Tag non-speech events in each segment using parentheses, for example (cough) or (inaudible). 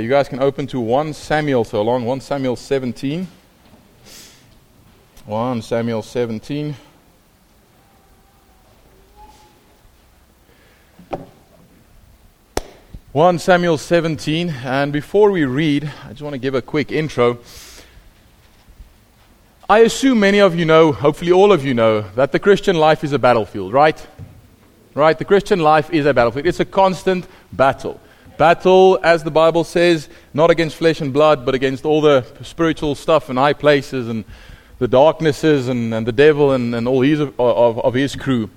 You guys can open to 1 Samuel so long, 1 Samuel 17. 1 Samuel 17. One Samuel 17, and before we read, I just want to give a quick intro. I assume many of you know, hopefully all of you know, that the Christian life is a battlefield, right? Right? The Christian life is a battlefield. It's a constant battle battle, as the Bible says, not against flesh and blood, but against all the spiritual stuff and high places and the darknesses and, and the devil and, and all his, of, of his crew.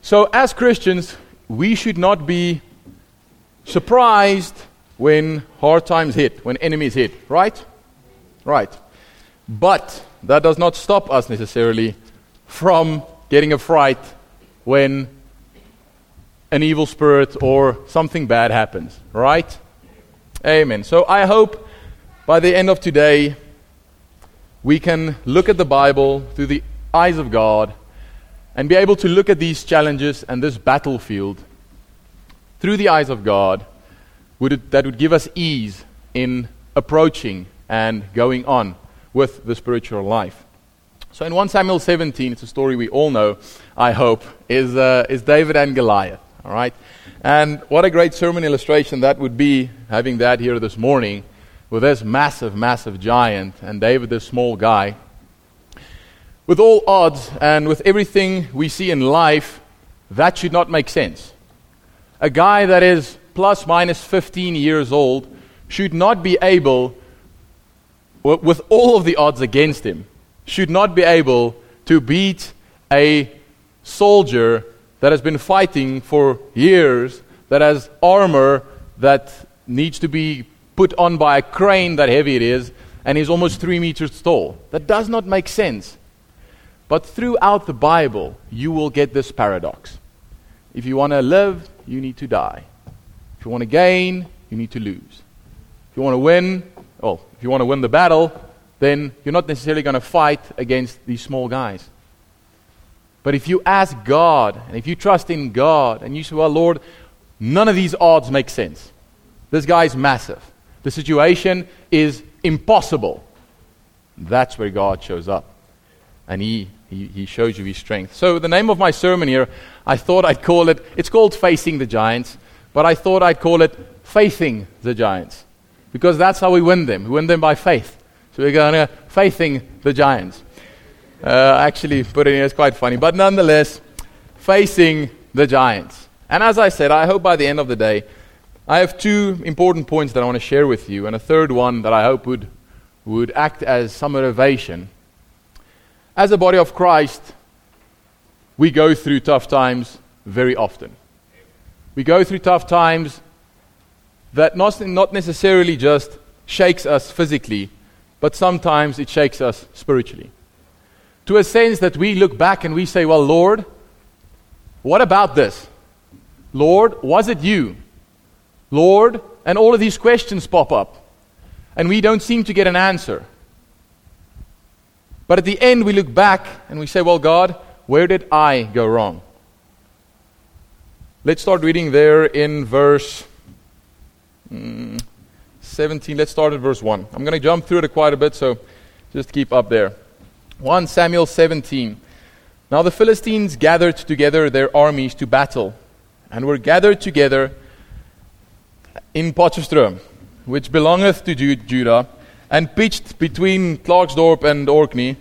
So, as Christians, we should not be surprised when hard times hit, when enemies hit, right? Right. But that does not stop us necessarily from getting a fright when an evil spirit or something bad happens, right? Amen. So I hope by the end of today we can look at the Bible through the eyes of God and be able to look at these challenges and this battlefield through the eyes of God would that would give us ease in approaching and going on with the spiritual life. So in 1 Samuel 17, it's a story we all know, I hope, is, uh, is David and Goliath. All right? And what a great sermon illustration that would be, having that here this morning with this massive, massive giant and David, this small guy. With all odds and with everything we see in life, that should not make sense. A guy that is plus minus 15 years old should not be able, with all of the odds against him, should not be able to beat a soldier that has been fighting for years, that has armor that needs to be put on by a crane, that heavy it is, and is almost three meters tall. That does not make sense. But throughout the Bible, you will get this paradox. If you want to live, you need to die. If you want to gain, you need to lose. If you want to win, well, if you want to win the battle, then you're not necessarily going to fight against these small guys. But if you ask God, and if you trust in God, and you say, Well, Lord, none of these odds make sense. This guy's massive. The situation is impossible. That's where God shows up. And he, he, he shows you his strength. So, the name of my sermon here, I thought I'd call it, it's called Facing the Giants, but I thought I'd call it Faithing the Giants. Because that's how we win them. We win them by faith. So, we're going to Faithing the Giants. Uh, actually, put it in, it's quite funny. But nonetheless, facing the Giants. And as I said, I hope by the end of the day, I have two important points that I want to share with you, and a third one that I hope would, would act as some motivation. As a body of Christ, we go through tough times very often. We go through tough times that not, not necessarily just shakes us physically, but sometimes it shakes us spiritually to a sense that we look back and we say, Well, Lord, what about this? Lord, was it you? Lord, and all of these questions pop up, and we don't seem to get an answer. But at the end, we look back and we say, Well, God, where did I go wrong? Let's start reading there in verse mm, 17. Let's start at verse 1. I'm going to jump through it quite a bit, so just keep up there. 1 Samuel 17. Now the Philistines gathered together their armies to battle, and were gathered together in Potchefstroom, which belongeth to Judah, and pitched between Klerksdorp and Orkney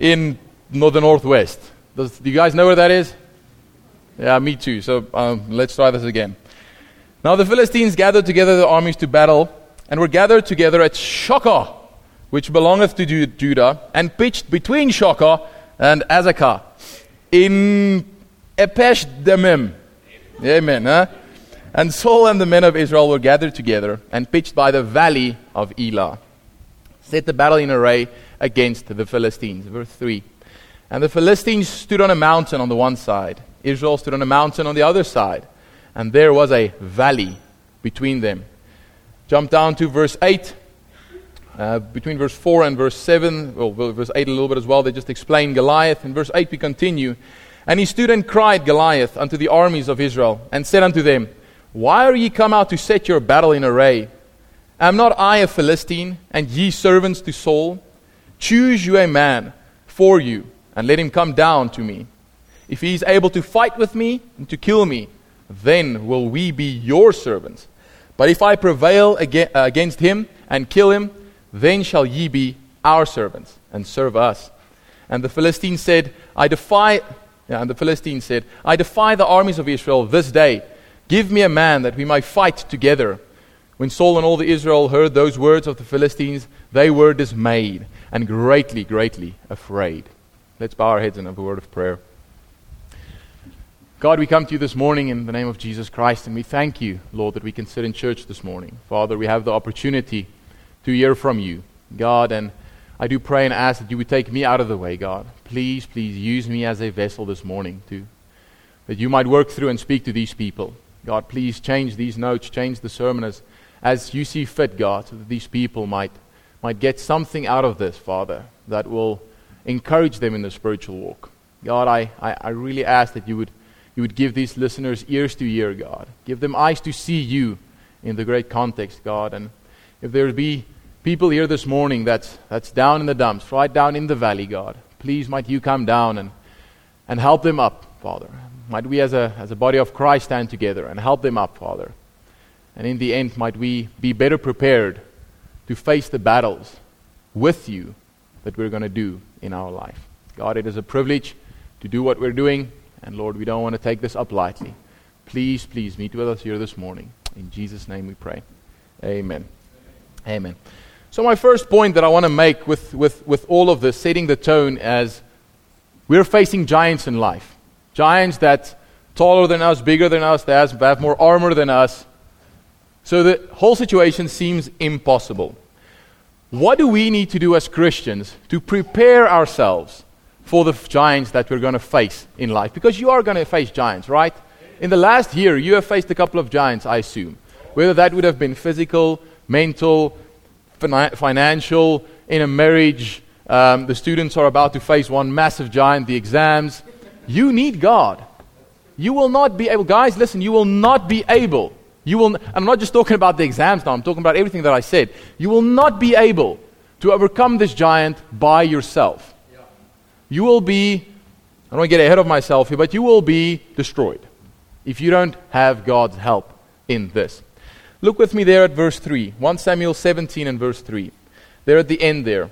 in the northwest. Do you guys know where that is? Yeah, me too. So um, let's try this again. Now the Philistines gathered together their armies to battle, and were gathered together at Shochoh which belongeth to Judah, and pitched between Shochoh and Azekah in Epesh Demim. Amen. Huh? And Saul and the men of Israel were gathered together and pitched by the valley of Elah. Set the battle in array against the Philistines. Verse 3. And the Philistines stood on a mountain on the one side, Israel stood on a mountain on the other side, and there was a valley between them. Jump down to verse 8. Uh, between verse 4 and verse 7, well, verse 8 a little bit as well, they just explain Goliath. In verse 8, we continue. And he stood and cried, Goliath, unto the armies of Israel, and said unto them, Why are ye come out to set your battle in array? Am not I a Philistine, and ye servants to Saul? Choose you a man for you, and let him come down to me. If he is able to fight with me and to kill me, then will we be your servants. But if I prevail against him and kill him, then shall ye be our servants and serve us. And the Philistine said, I defy yeah, and the Philistine said, I defy the armies of Israel this day. Give me a man that we might fight together. When Saul and all the Israel heard those words of the Philistines, they were dismayed and greatly, greatly afraid. Let's bow our heads and have a word of prayer. God, we come to you this morning in the name of Jesus Christ, and we thank you, Lord, that we can sit in church this morning. Father, we have the opportunity to hear from you, God, and I do pray and ask that you would take me out of the way, God. Please, please use me as a vessel this morning to that you might work through and speak to these people. God, please change these notes, change the sermon as, as you see fit, God, so that these people might, might get something out of this, Father, that will encourage them in the spiritual walk. God, I, I, I really ask that you would, you would give these listeners ears to hear, God. Give them eyes to see you in the great context, God. And if there be people here this morning that's, that's down in the dumps, right down in the valley, God. Please might you come down and, and help them up, Father. Might we as a, as a body of Christ stand together and help them up, Father. And in the end, might we be better prepared to face the battles with you that we're going to do in our life. God, it is a privilege to do what we're doing. And Lord, we don't want to take this up lightly. Please, please meet with us here this morning. In Jesus' name we pray. Amen. Amen. So, my first point that I want to make with, with, with all of this, setting the tone as we're facing giants in life. Giants that taller than us, bigger than us, that have more armor than us. So the whole situation seems impossible. What do we need to do as Christians to prepare ourselves for the giants that we're going to face in life? Because you are going to face giants, right? In the last year, you have faced a couple of giants, I assume. Whether that would have been physical, mental, financial, in a marriage. Um, the students are about to face one massive giant, the exams. You need God. You will not be able, guys, listen, you will not be able. You will, I'm not just talking about the exams now, I'm talking about everything that I said. You will not be able to overcome this giant by yourself. You will be, I don't want to get ahead of myself here, but you will be destroyed if you don't have God's help in this. Look with me there at verse 3. 1 Samuel 17 and verse 3. There at the end there.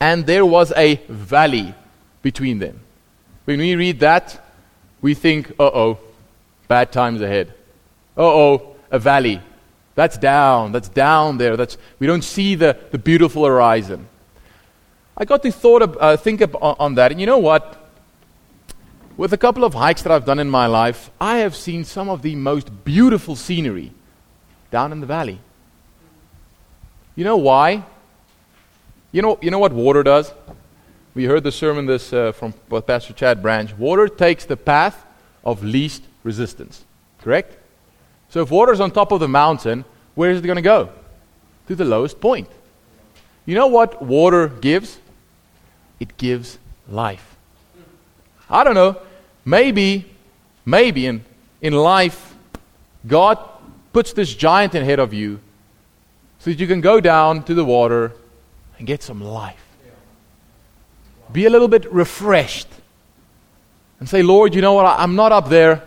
And there was a valley between them. When we read that, we think, uh oh, bad times ahead. Uh oh, a valley. That's down. That's down there. That's, we don't see the, the beautiful horizon. I got to thought uh, think on that. And you know what? With a couple of hikes that I've done in my life, I have seen some of the most beautiful scenery down in the valley. You know why? You know, you know what water does? We heard the sermon this uh, from Pastor Chad Branch. Water takes the path of least resistance. Correct? So if water's on top of the mountain, where is it going to go? To the lowest point. You know what water gives? It gives life. I don't know. Maybe, maybe in, in life, God puts this giant ahead of you so that you can go down to the water and get some life. Be a little bit refreshed and say, Lord, you know what? I'm not up there.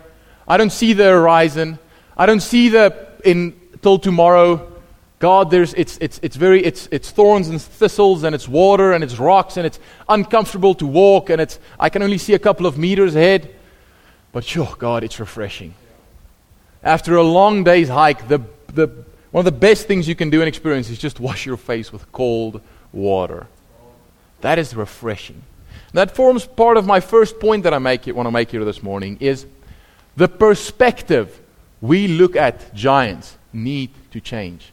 I don't see the horizon. I don't see the in till tomorrow. God, there's it's it's it's very it's it's thorns and thistles and it's water and it's rocks and it's uncomfortable to walk and it's I can only see a couple of meters ahead. But sure, God, it's refreshing after a long day's hike, the, the, one of the best things you can do and experience is just wash your face with cold water. That is refreshing. That forms part of my first point that I make, want to make here this morning is the perspective we look at giants need to change.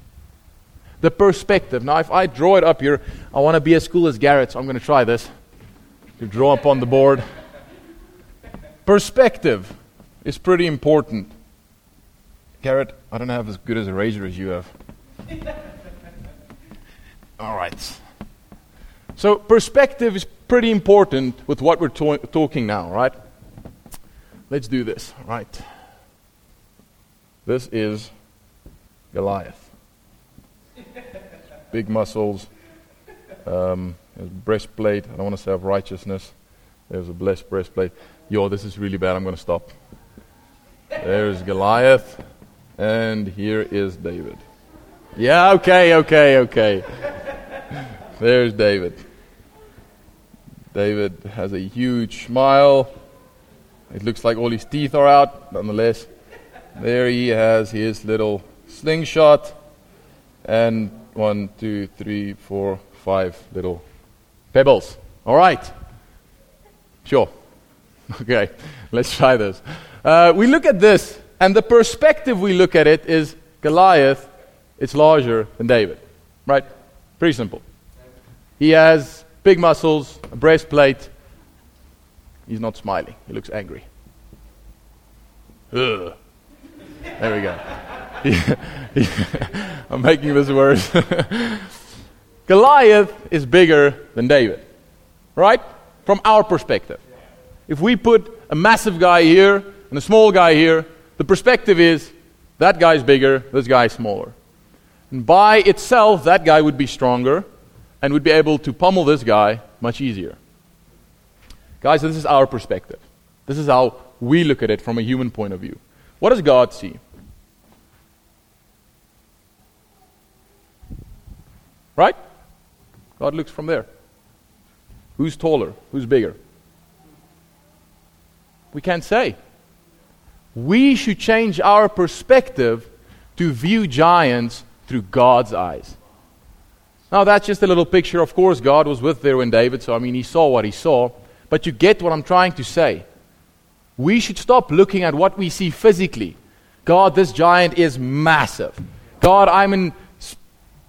The perspective. Now, if I draw it up here, I want to be as cool as Garrett, so I'm going to try this. To draw up on the board. Perspective is pretty important. Garrett, I don't have as good as a razor as you have. (laughs) All right. So, perspective is pretty important with what we're to- talking now, right? Let's do this, right? This is Goliath. (laughs) big muscles. Um, breastplate. I don't want to say of righteousness. There's a blessed breastplate. Yo, this is really bad. I'm going to stop. There's Goliath. And here is David. Yeah, okay, okay, okay. (laughs) There's David. David has a huge smile. It looks like all his teeth are out, nonetheless. There he has his little slingshot. And one, two, three, four, five little pebbles. All right. Sure. (laughs) Okay, let's try this. Uh, we look at this, and the perspective we look at it is Goliath, it's larger than David. Right? Pretty simple. He has big muscles, a breastplate. He's not smiling, he looks angry. Ugh. There we go. (laughs) I'm making this worse. (laughs) Goliath is bigger than David, right? From our perspective. If we put a massive guy here and a small guy here, the perspective is that guy's bigger, this guy's smaller. And by itself, that guy would be stronger and would be able to pummel this guy much easier. Guys, this is our perspective. This is how we look at it from a human point of view. What does God see? Right? God looks from there. Who's taller? Who's bigger? We can't say. We should change our perspective to view giants through God's eyes. Now, that's just a little picture. Of course, God was with there when David, so I mean, he saw what he saw. But you get what I'm trying to say. We should stop looking at what we see physically. God, this giant is massive. God, I'm in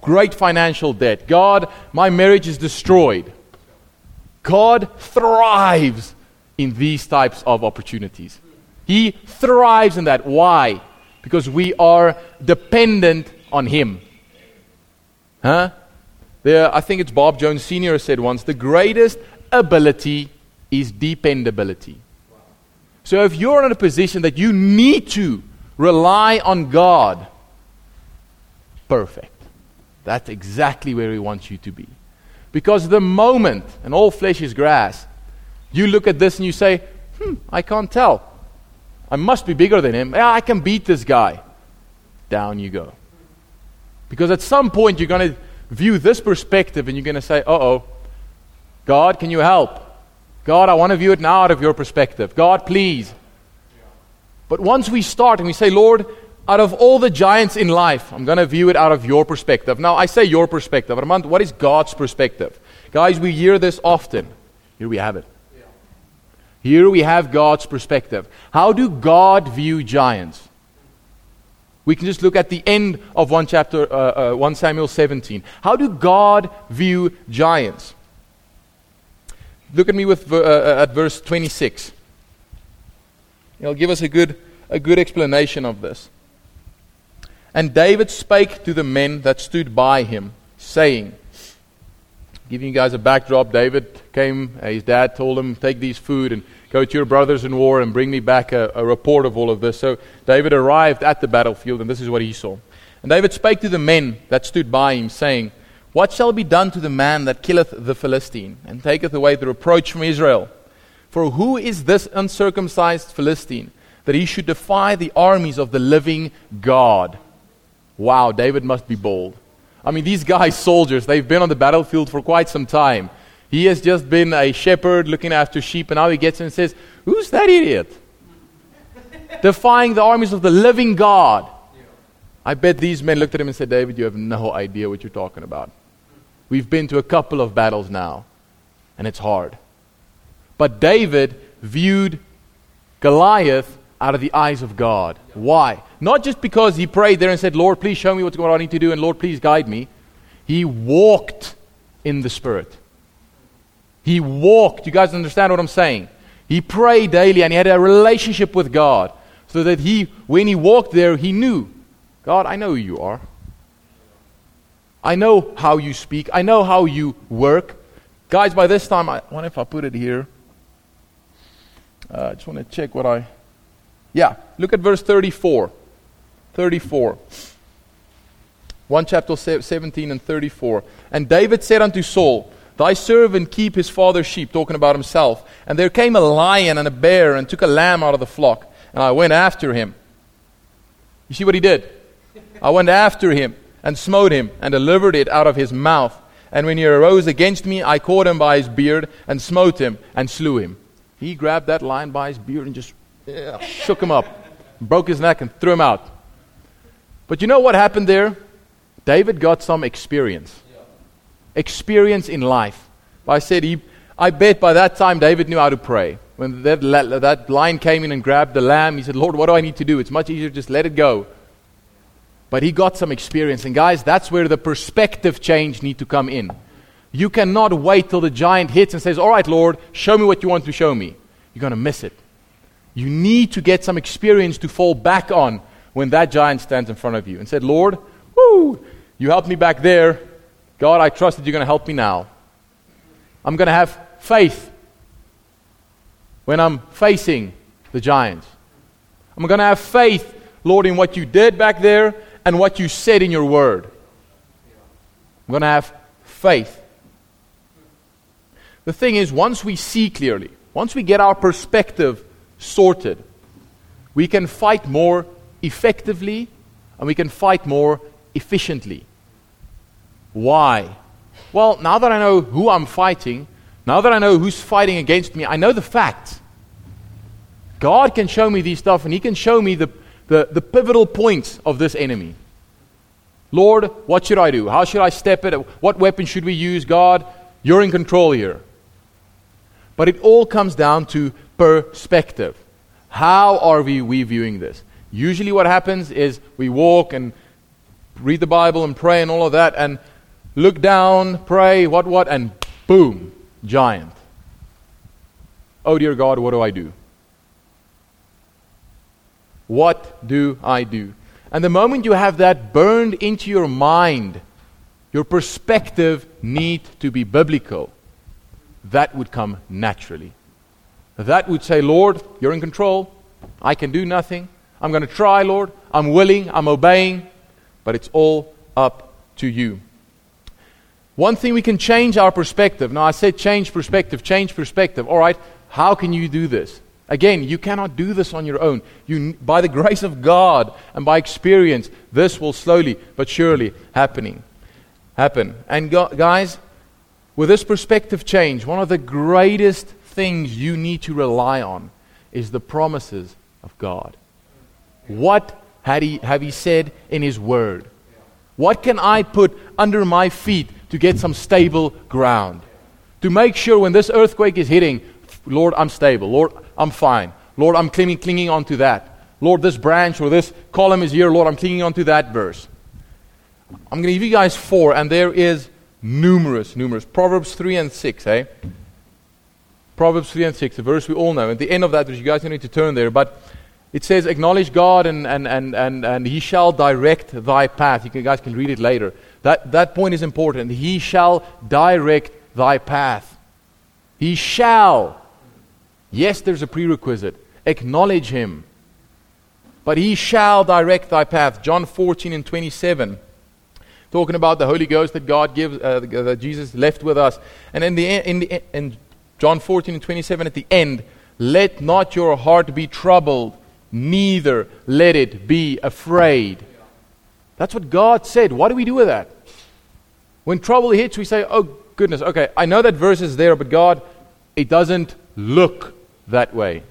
great financial debt. God, my marriage is destroyed. God thrives in these types of opportunities. He thrives in that. Why? Because we are dependent on Him. Huh? There, I think it's Bob Jones Sr. said once the greatest ability is dependability. So if you're in a position that you need to rely on God, perfect. That's exactly where He wants you to be. Because the moment, and all flesh is grass, you look at this and you say, hmm, I can't tell. I must be bigger than him. I can beat this guy. Down you go. Because at some point you're going to view this perspective and you're going to say, uh oh, God, can you help? God, I want to view it now out of your perspective. God, please. But once we start and we say, Lord, out of all the giants in life, I'm going to view it out of your perspective. Now, I say your perspective. Armand, what is God's perspective? Guys, we hear this often. Here we have it. Here we have God's perspective. How do God view giants? We can just look at the end of 1 chapter uh, uh, 1 Samuel 17. How do God view giants? Look at me with uh, uh, at verse 26. It'll give us a good a good explanation of this. And David spake to the men that stood by him, saying, Giving you guys a backdrop, David came, uh, his dad told him, Take these food and go to your brothers in war and bring me back a, a report of all of this. So David arrived at the battlefield, and this is what he saw. And David spake to the men that stood by him, saying, What shall be done to the man that killeth the Philistine, and taketh away the reproach from Israel? For who is this uncircumcised Philistine, that he should defy the armies of the living God? Wow, David must be bold. I mean, these guys, soldiers, they've been on the battlefield for quite some time. He has just been a shepherd looking after sheep, and now he gets in and says, Who's that idiot? Defying the armies of the living God. I bet these men looked at him and said, David, you have no idea what you're talking about. We've been to a couple of battles now, and it's hard. But David viewed Goliath out of the eyes of God. Why? Not just because he prayed there and said, Lord, please show me what's going on I need to do, and Lord, please guide me. He walked in the Spirit. He walked. You guys understand what I'm saying? He prayed daily and he had a relationship with God so that he, when he walked there, he knew, God, I know who you are. I know how you speak. I know how you work. Guys, by this time, I wonder if I put it here. Uh, I just want to check what I. Yeah, look at verse 34. 34. 1 chapter 17 and 34. And David said unto Saul, Thy servant keep his father's sheep, talking about himself. And there came a lion and a bear and took a lamb out of the flock. And I went after him. You see what he did? I went after him and smote him and delivered it out of his mouth. And when he arose against me, I caught him by his beard and smote him and slew him. He grabbed that lion by his beard and just yeah, shook him up, broke his neck, and threw him out. But you know what happened there? David got some experience. Experience in life. I said, he, I bet by that time David knew how to pray. When that, that lion came in and grabbed the lamb, he said, Lord, what do I need to do? It's much easier just let it go. But he got some experience. And guys, that's where the perspective change need to come in. You cannot wait till the giant hits and says, All right, Lord, show me what you want to show me. You're going to miss it. You need to get some experience to fall back on when that giant stands in front of you and said, Lord, whoo, you helped me back there. God, I trust that you're going to help me now. I'm going to have faith when I'm facing the giants. I'm going to have faith, Lord, in what you did back there and what you said in your word. I'm going to have faith. The thing is, once we see clearly, once we get our perspective sorted, we can fight more effectively and we can fight more efficiently. Why? Well, now that I know who I'm fighting, now that I know who's fighting against me, I know the facts. God can show me these stuff and He can show me the, the, the pivotal points of this enemy. Lord, what should I do? How should I step it? What weapon should we use? God, you're in control here. But it all comes down to perspective. How are we, we viewing this? Usually, what happens is we walk and read the Bible and pray and all of that, and look down, pray, what, what, and boom, giant. Oh, dear God, what do I do? What do I do? And the moment you have that burned into your mind, your perspective need to be biblical. That would come naturally. That would say, Lord, you're in control. I can do nothing. I'm going to try, Lord. I'm willing. I'm obeying. But it's all up to you. One thing we can change our perspective. Now, I said change perspective, change perspective. All right, how can you do this? Again, you cannot do this on your own. You, by the grace of God and by experience, this will slowly but surely happening, happen. And go, guys, with this perspective change, one of the greatest things you need to rely on is the promises of God. What had he, have He said in His Word? What can I put under my feet to get some stable ground? To make sure when this earthquake is hitting, Lord, I'm stable. Lord, I'm fine. Lord, I'm clinging, clinging onto that. Lord, this branch or this column is here. Lord, I'm clinging onto that verse. I'm going to give you guys four, and there is numerous, numerous. Proverbs 3 and 6, eh? Proverbs 3 and 6, a verse we all know. At the end of that, you guys don't need to turn there, but it says, Acknowledge God and, and, and, and, and He shall direct thy path. You, can, you guys can read it later. That, that point is important. He shall direct thy path. He shall. Yes, there's a prerequisite. Acknowledge Him. But He shall direct thy path. John 14 and 27 talking about the Holy Ghost that God gives, uh, that Jesus left with us. And in the in the in John 14 and 27 at the end, let not your heart be troubled neither let it be afraid. That's what God said. What do we do with that? When trouble hits, we say, oh, goodness, okay, I know that verse is there, but God, it doesn't look that way.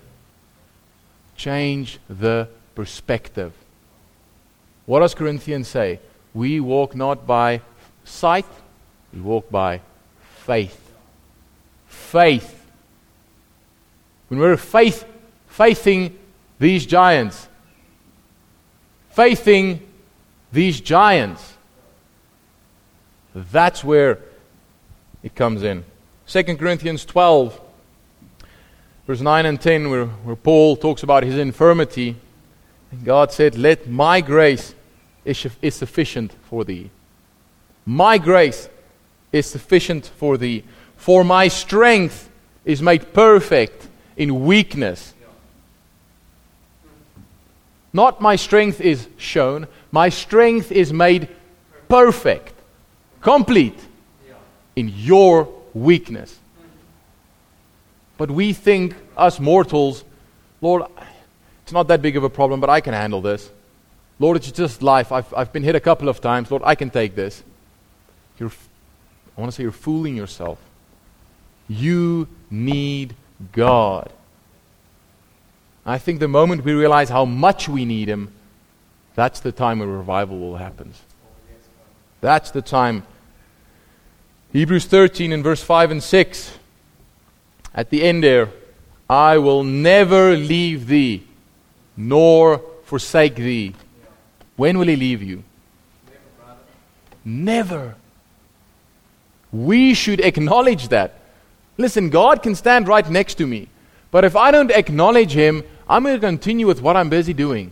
Change the perspective. What does Corinthians say? We walk not by sight, we walk by faith. Faith. When we're faith, faithing these giants. Faithing these giants. That's where it comes in. 2 Corinthians 12, verse 9 and 10, where, where Paul talks about his infirmity. And God said, Let my grace is, is sufficient for thee. My grace is sufficient for thee. For my strength is made perfect in weakness. Not my strength is shown, my strength is made perfect, complete in your weakness. But we think, us mortals, Lord, it's not that big of a problem, but I can handle this. Lord, it's just life. I've, I've been hit a couple of times. Lord, I can take this. You're, I want to say you're fooling yourself. You need God. I think the moment we realize how much we need Him, that's the time when revival will happen. That's the time. Hebrews 13 in verse 5 and 6. At the end there, I will never leave thee, nor forsake thee. When will he leave you? Never. Never. We should acknowledge that. Listen, God can stand right next to me. But if I don't acknowledge Him, I'm going to continue with what I'm busy doing.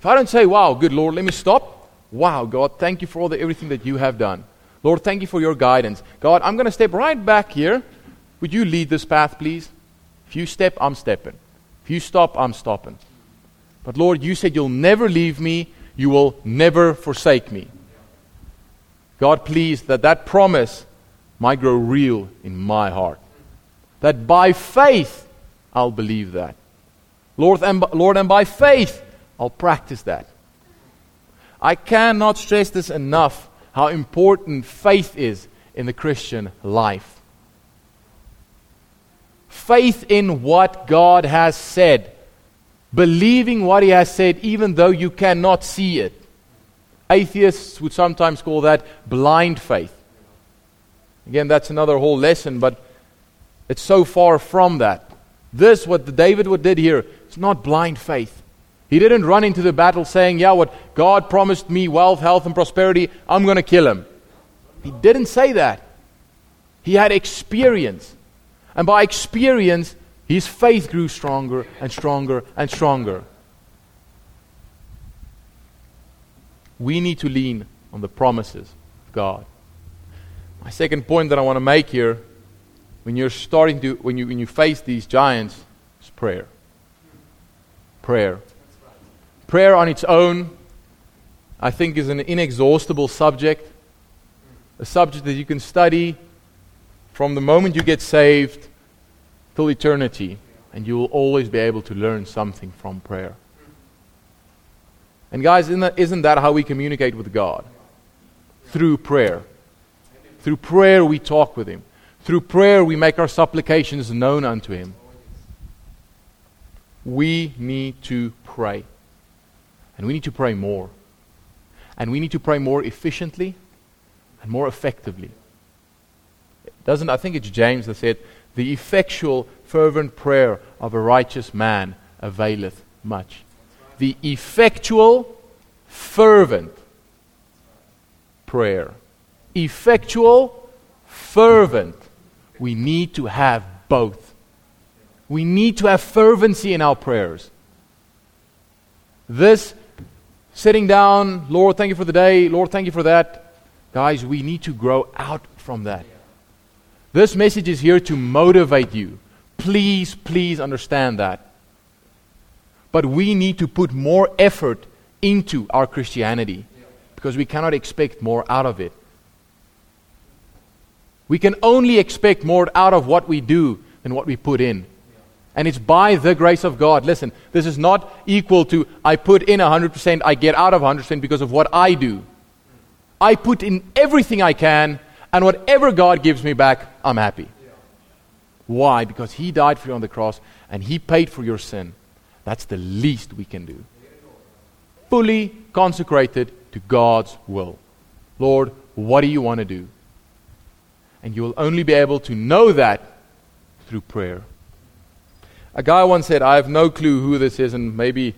If I don't say, Wow, good Lord, let me stop. Wow, God, thank you for all the, everything that you have done. Lord, thank you for your guidance. God, I'm going to step right back here. Would you lead this path, please? If you step, I'm stepping. If you stop, I'm stopping. But Lord, you said you'll never leave me, you will never forsake me. God, please, that that promise might grow real in my heart. That by faith, I'll believe that. Lord, and, Lord, and by faith, I'll practice that. I cannot stress this enough how important faith is in the Christian life. Faith in what God has said, believing what He has said, even though you cannot see it. Atheists would sometimes call that blind faith. Again, that's another whole lesson, but it's so far from that. This, what David did here, it's not blind faith. He didn't run into the battle saying, Yeah, what God promised me wealth, health, and prosperity, I'm going to kill him. He didn't say that. He had experience. And by experience, his faith grew stronger and stronger and stronger. We need to lean on the promises of God. My second point that I want to make here, when you're starting to, when you, when you face these giants, is prayer. Prayer. Prayer on its own, I think, is an inexhaustible subject. A subject that you can study from the moment you get saved till eternity, and you will always be able to learn something from prayer. And, guys, isn't that, isn't that how we communicate with God? Through prayer. Through prayer, we talk with Him. Through prayer, we make our supplications known unto Him. We need to pray. And we need to pray more. And we need to pray more efficiently and more effectively. Doesn't I think it's James that said, "The effectual fervent prayer of a righteous man availeth much." The effectual fervent prayer effectual, fervent. We need to have both. We need to have fervency in our prayers. This sitting down, Lord, thank you for the day, Lord, thank you for that. Guys, we need to grow out from that. This message is here to motivate you. Please, please understand that. But we need to put more effort into our Christianity because we cannot expect more out of it. We can only expect more out of what we do than what we put in. And it's by the grace of God. Listen, this is not equal to I put in 100%, I get out of 100% because of what I do. I put in everything I can, and whatever God gives me back, I'm happy. Why? Because He died for you on the cross and He paid for your sin. That's the least we can do. Fully consecrated to God's will. Lord, what do you want to do? And you will only be able to know that through prayer. A guy once said, I have no clue who this is, and maybe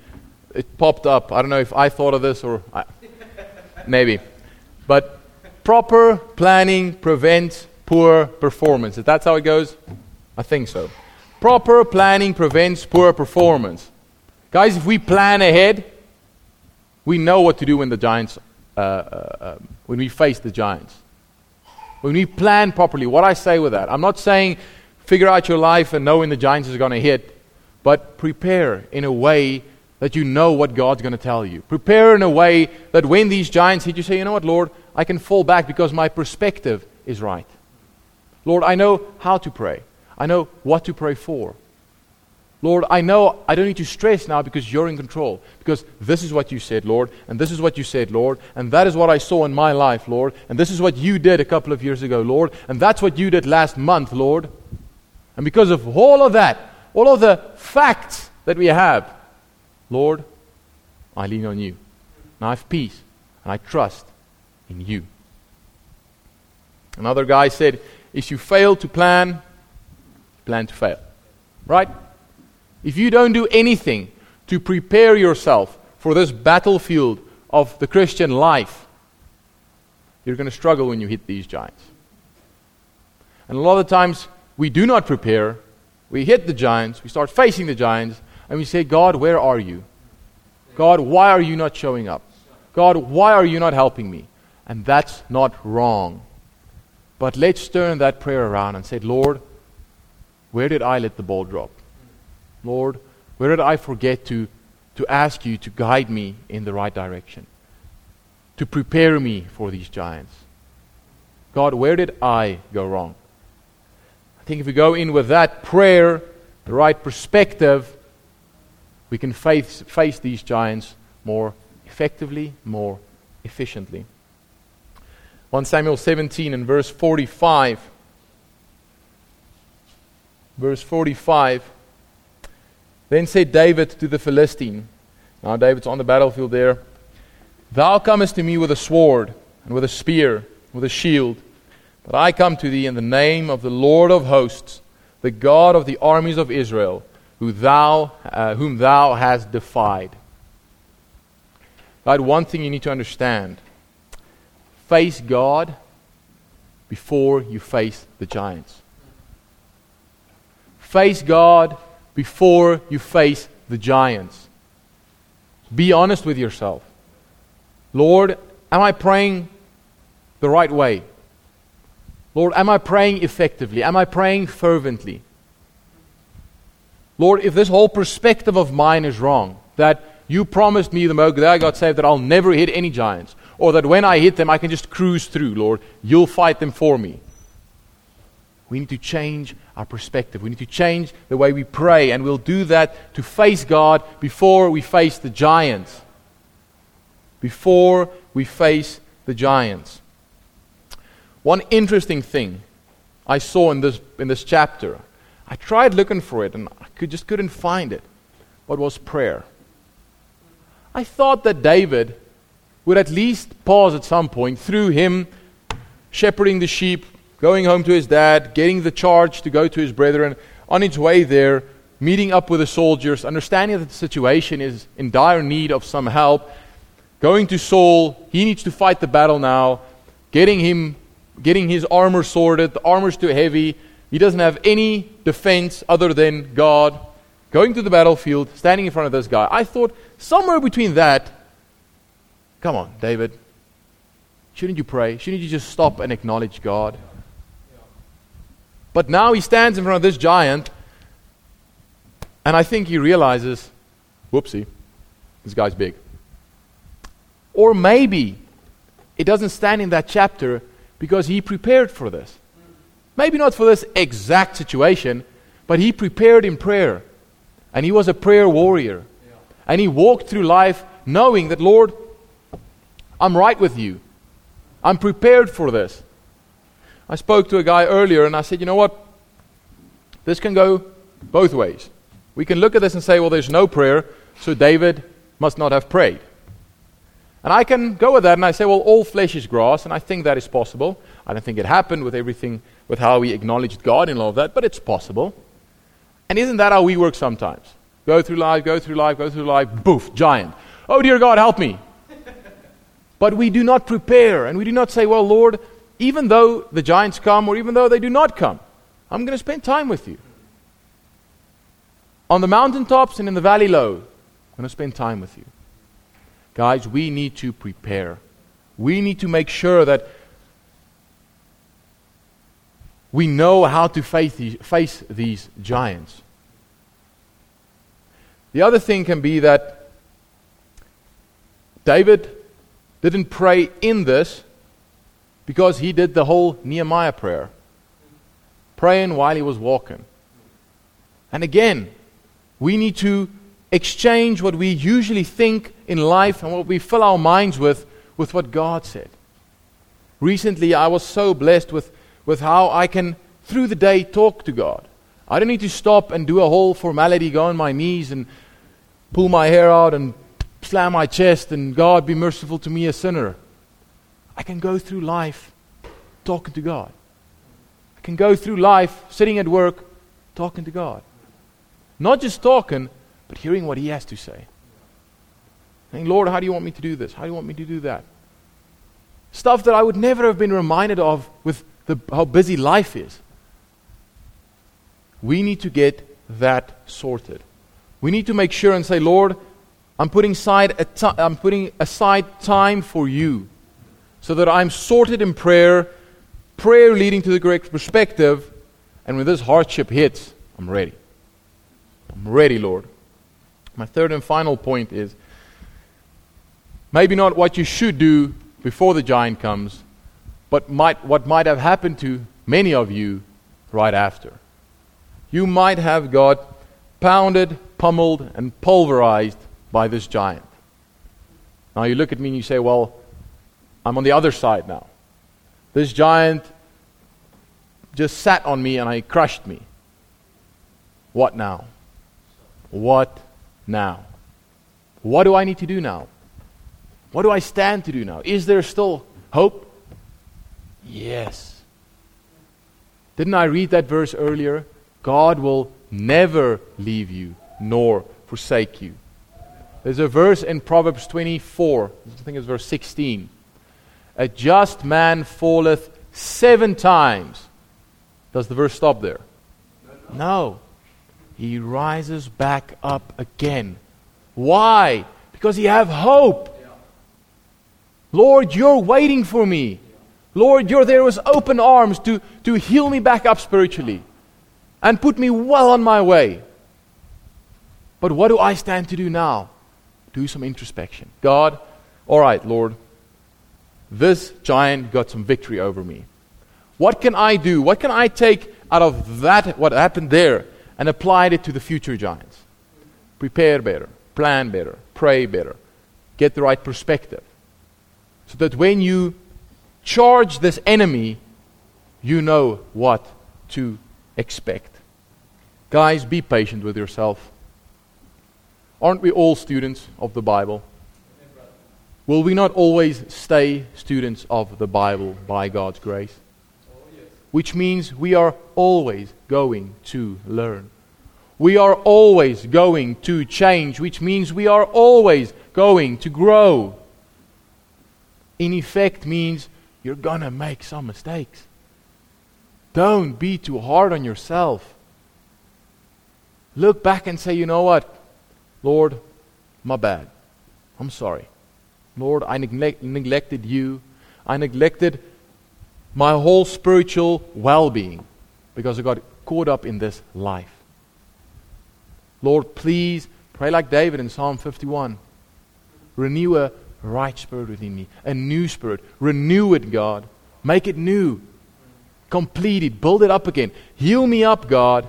it popped up. I don't know if I thought of this or I, (laughs) maybe. But proper planning prevents poor performance. If that's how it goes, I think so. Proper planning prevents poor performance. Guys, if we plan ahead, we know what to do when the giants, uh, uh, uh, when we face the giants. When we plan properly, what I say with that, I'm not saying figure out your life and know when the giants is going to hit, but prepare in a way that you know what God's going to tell you. Prepare in a way that when these giants hit, you say, you know what, Lord, I can fall back because my perspective is right. Lord, I know how to pray. I know what to pray for. Lord, I know I don't need to stress now because you're in control. Because this is what you said, Lord, and this is what you said, Lord, and that is what I saw in my life, Lord, and this is what you did a couple of years ago, Lord, and that's what you did last month, Lord. And because of all of that, all of the facts that we have, Lord, I lean on you. And I have peace, and I trust in you. Another guy said, if you fail to plan, plan to fail. Right? If you don't do anything to prepare yourself for this battlefield of the Christian life, you're going to struggle when you hit these giants. And a lot of times we do not prepare. We hit the giants, we start facing the giants, and we say, God, where are you? God, why are you not showing up? God, why are you not helping me? And that's not wrong. But let's turn that prayer around and say, Lord, where did I let the ball drop? Lord, where did I forget to, to ask you to guide me in the right direction? To prepare me for these giants? God, where did I go wrong? I think if we go in with that prayer, the right perspective, we can face, face these giants more effectively, more efficiently. 1 Samuel 17 and verse 45 verse 45. Then said David to the Philistine, now David's on the battlefield there, Thou comest to me with a sword, and with a spear, with a shield. But I come to thee in the name of the Lord of hosts, the God of the armies of Israel, who thou, uh, whom thou hast defied. God, one thing you need to understand face God before you face the giants. Face God before you face the giants. Be honest with yourself. Lord, am I praying the right way? Lord, am I praying effectively? Am I praying fervently? Lord, if this whole perspective of mine is wrong, that you promised me the moment that I got saved that I'll never hit any giants, or that when I hit them I can just cruise through, Lord, you'll fight them for me. We need to change our perspective. We need to change the way we pray, and we'll do that to face God before we face the giants. Before we face the giants. One interesting thing I saw in this, in this chapter, I tried looking for it and I could, just couldn't find it, but was prayer. I thought that David would at least pause at some point through him shepherding the sheep, going home to his dad, getting the charge to go to his brethren, on his way there, meeting up with the soldiers, understanding that the situation is in dire need of some help, going to Saul, he needs to fight the battle now, getting him getting his armor sorted, the armor's too heavy, he doesn't have any defense other than God, going to the battlefield, standing in front of this guy. I thought somewhere between that, come on, David, shouldn't you pray? Shouldn't you just stop and acknowledge God? But now he stands in front of this giant, and I think he realizes, whoopsie, this guy's big. Or maybe it doesn't stand in that chapter because he prepared for this. Maybe not for this exact situation, but he prepared in prayer. And he was a prayer warrior. And he walked through life knowing that, Lord, I'm right with you. I'm prepared for this. I spoke to a guy earlier and I said, you know what? This can go both ways. We can look at this and say, well, there's no prayer, so David must not have prayed. And I can go with that and I say, well, all flesh is grass, and I think that is possible. I don't think it happened with everything, with how we acknowledged God and all of that, but it's possible. And isn't that how we work sometimes? Go through life, go through life, go through life, boof, giant. Oh, dear God, help me. (laughs) but we do not prepare, and we do not say, well, Lord, even though the giants come or even though they do not come, I'm going to spend time with you. On the mountaintops and in the valley low, I'm going to spend time with you. Guys, we need to prepare. We need to make sure that we know how to face these, face these giants. The other thing can be that David didn't pray in this, Because he did the whole Nehemiah prayer, praying while he was walking. And again, we need to exchange what we usually think in life and what we fill our minds with with what God said. Recently, I was so blessed with, with how I can, through the day, talk to God. I don't need to stop and do a whole formality, go on my knees and pull my hair out and slam my chest and God be merciful to me, a sinner. I can go through life talking to God. I can go through life sitting at work talking to God. Not just talking, but hearing what He has to say. Saying, Lord, how do you want me to do this? How do you want me to do that? Stuff that I would never have been reminded of with the, how busy life is. We need to get that sorted. We need to make sure and say, Lord, I'm putting aside, I'm putting aside time for you so that I'm sorted in prayer, prayer leading to the correct perspective, and when this hardship hits, I'm ready. I'm ready, Lord. My third and final point is maybe not what you should do before the giant comes, but might, what might have happened to many of you right after. You might have got pounded, pummeled, and pulverized by this giant. Now you look at me and you say, Well, I'm on the other side now. This giant just sat on me and I crushed me. What now? What now? What do I need to do now? What do I stand to do now? Is there still hope? Yes. Didn't I read that verse earlier? God will never leave you nor forsake you. There's a verse in Proverbs 24, I think it's verse 16. A just man falleth seven times. Does the verse stop there? No. He rises back up again. Why? Because he have hope. Lord, you're waiting for me. Lord, you're there with open arms to, to heal me back up spiritually and put me well on my way. But what do I stand to do now? Do some introspection. God, all right, Lord, this giant got some victory over me. What can I do? What can I take out of that, what happened there, and apply it to the future giants? Prepare better, plan better, pray better, get the right perspective. So that when you charge this enemy, you know what to expect. Guys, be patient with yourself. Aren't we all students of the Bible? Will we not always stay students of the Bible by God's grace? Which means we are always going to learn. We are always going to change, which means we are always going to grow. In effect, means you're going to make some mistakes. Don't be too hard on yourself. Look back and say, you know what? Lord, my bad. I'm sorry. Lord, I neglect, neglected you. I neglected my whole spiritual well being because I got caught up in this life. Lord, please pray like David in Psalm 51. Renew a right spirit within me, a new spirit. Renew it, God. Make it new. Complete it. Build it up again. Heal me up, God.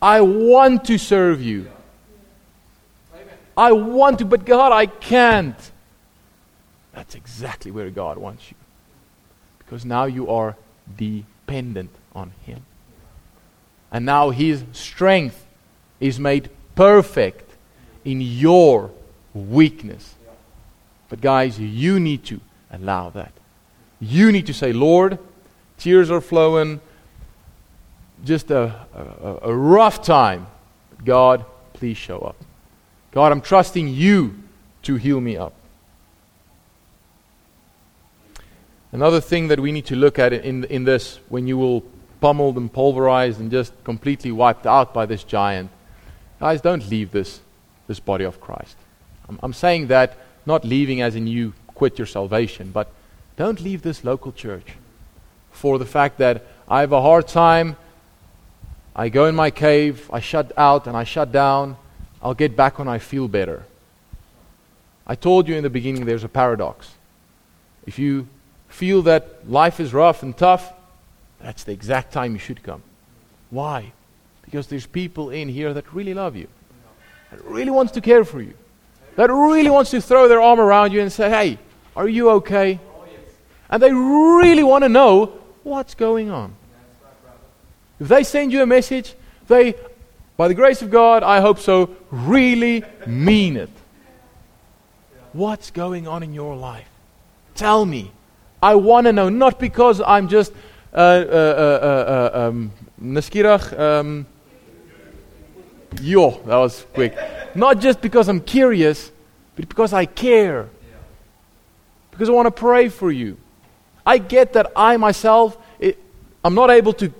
I want to serve you. I want to, but God, I can't. That's exactly where God wants you. Because now you are dependent on Him. And now His strength is made perfect in your weakness. But, guys, you need to allow that. You need to say, Lord, tears are flowing, just a, a, a rough time. God, please show up. God, I'm trusting you to heal me up. Another thing that we need to look at in, in this, when you will pummeled and pulverized and just completely wiped out by this giant, guys, don't leave this, this body of Christ. I'm, I'm saying that not leaving as in you quit your salvation, but don't leave this local church for the fact that I have a hard time. I go in my cave, I shut out and I shut down. I'll get back when I feel better. I told you in the beginning there's a paradox. If you feel that life is rough and tough, that's the exact time you should come. Why? Because there's people in here that really love you, that really wants to care for you, that really wants to throw their arm around you and say, hey, are you okay? And they really want to know what's going on. If they send you a message, they, by the grace of God, I hope so, really mean it. What's going on in your life? Tell me. I want to know, not because I'm just uh, uh, uh, uh um, um, yo, that was quick. Not just because I'm curious, but because I care. Because I want to pray for you. I get that I myself, it, I'm not able to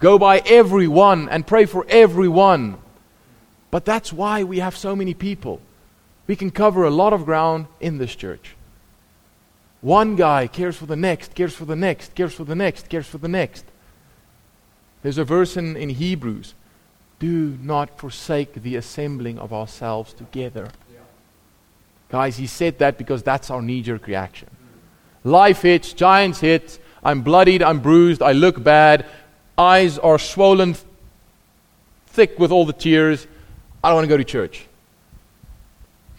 go by everyone and pray for everyone. But that's why we have so many people. We can cover a lot of ground in this church. One guy cares for the next, cares for the next, cares for the next, cares for the next. There's a verse in, in Hebrews do not forsake the assembling of ourselves together. Yeah. Guys, he said that because that's our knee jerk reaction. Life hits, giants hit, I'm bloodied, I'm bruised, I look bad, eyes are swollen thick with all the tears. I don't want to go to church.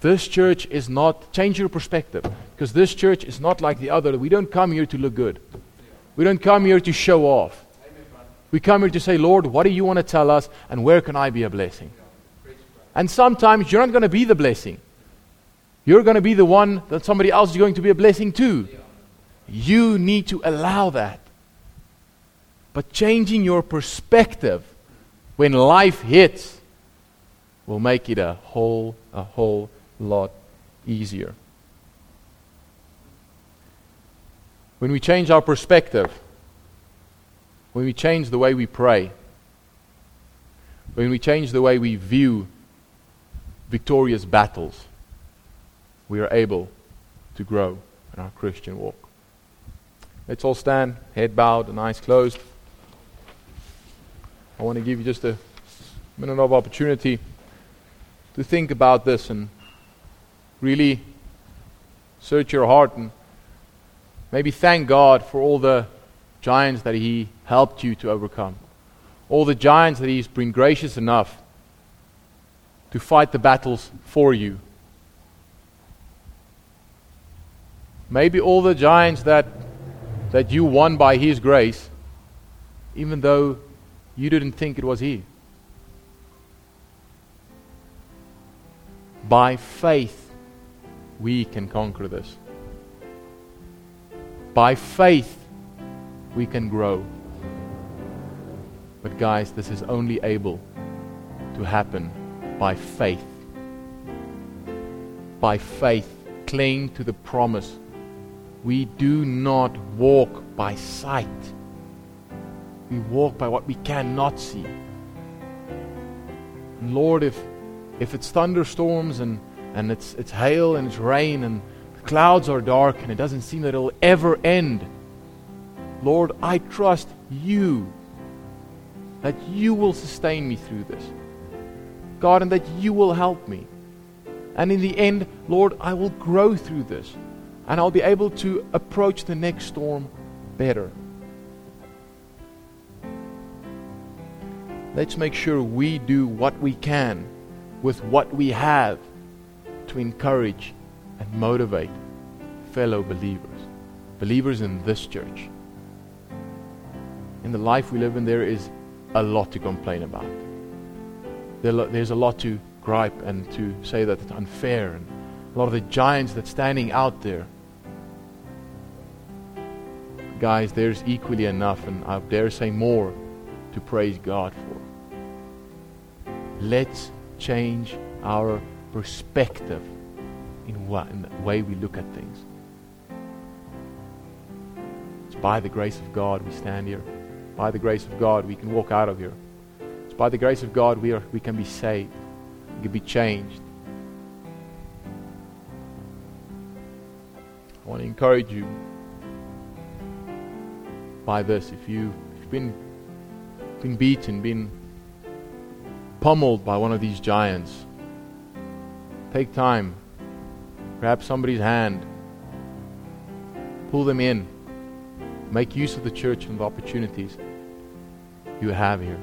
This church is not, change your perspective, because this church is not like the other. We don't come here to look good. We don't come here to show off. We come here to say, Lord, what do you want to tell us, and where can I be a blessing? And sometimes you're not going to be the blessing. You're going to be the one that somebody else is going to be a blessing to. You need to allow that. But changing your perspective when life hits will make it a whole, a whole lot easier. When we change our perspective, when we change the way we pray, when we change the way we view victorious battles, we are able to grow in our Christian walk. Let's all stand, head bowed and eyes closed. I want to give you just a minute of opportunity to think about this and really search your heart and maybe thank God for all the giants that He helped you to overcome, all the giants that He's been gracious enough to fight the battles for you. Maybe all the giants that, that you won by His grace, even though you didn't think it was He. By faith, we can conquer this. By faith, we can grow. But, guys, this is only able to happen by faith. By faith, cling to the promise. We do not walk by sight we walk by what we cannot see. Lord, if, if it's thunderstorms and, and it's, it's hail and it's rain and the clouds are dark and it doesn't seem that it'll ever end, Lord, I trust you that you will sustain me through this. God, and that you will help me. And in the end, Lord, I will grow through this. And I'll be able to approach the next storm better. Let's make sure we do what we can with what we have to encourage and motivate fellow believers, believers in this church. In the life we live in, there is a lot to complain about. There's a lot to gripe and to say that it's unfair, and a lot of the giants that's standing out there. Guys, there's equally enough, and I dare say more, to praise God for. Let's change our perspective in, what, in the way we look at things. It's by the grace of God we stand here. By the grace of God we can walk out of here. It's by the grace of God we, are, we can be saved. We can be changed. I want to encourage you by this. If, you, if you've been, been beaten, been pummeled by one of these giants, take time, grab somebody's hand, pull them in, Make use of the church and the opportunities you have here.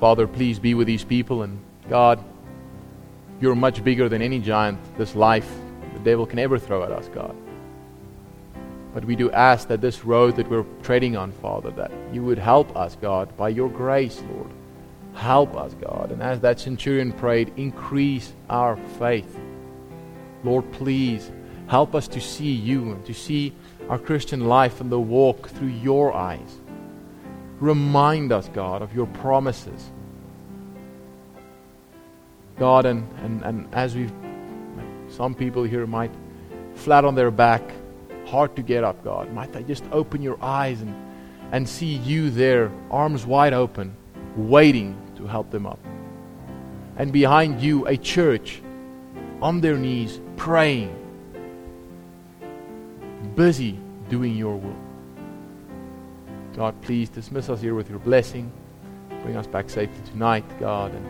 Father, please be with these people. And God, you're much bigger than any giant this life the devil can ever throw at us, God. But we do ask that this road that we're treading on, Father, that you would help us, God, by your grace, Lord. Help us, God. And as that centurion prayed, increase our faith. Lord, please help us to see you and to see our Christian life and the walk through your eyes. Remind us, God, of your promises. God, and, and, and as we've, some people here might flat on their back, hard to get up, God. Might they just open your eyes and, and see you there, arms wide open, waiting to help them up. And behind you, a church on their knees, praying, busy doing your will. God, please dismiss us here with your blessing. Bring us back safely tonight, God. And,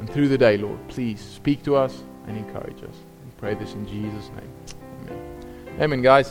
and through the day, Lord, please speak to us and encourage us. We pray this in Jesus' name. Amen. Amen, guys.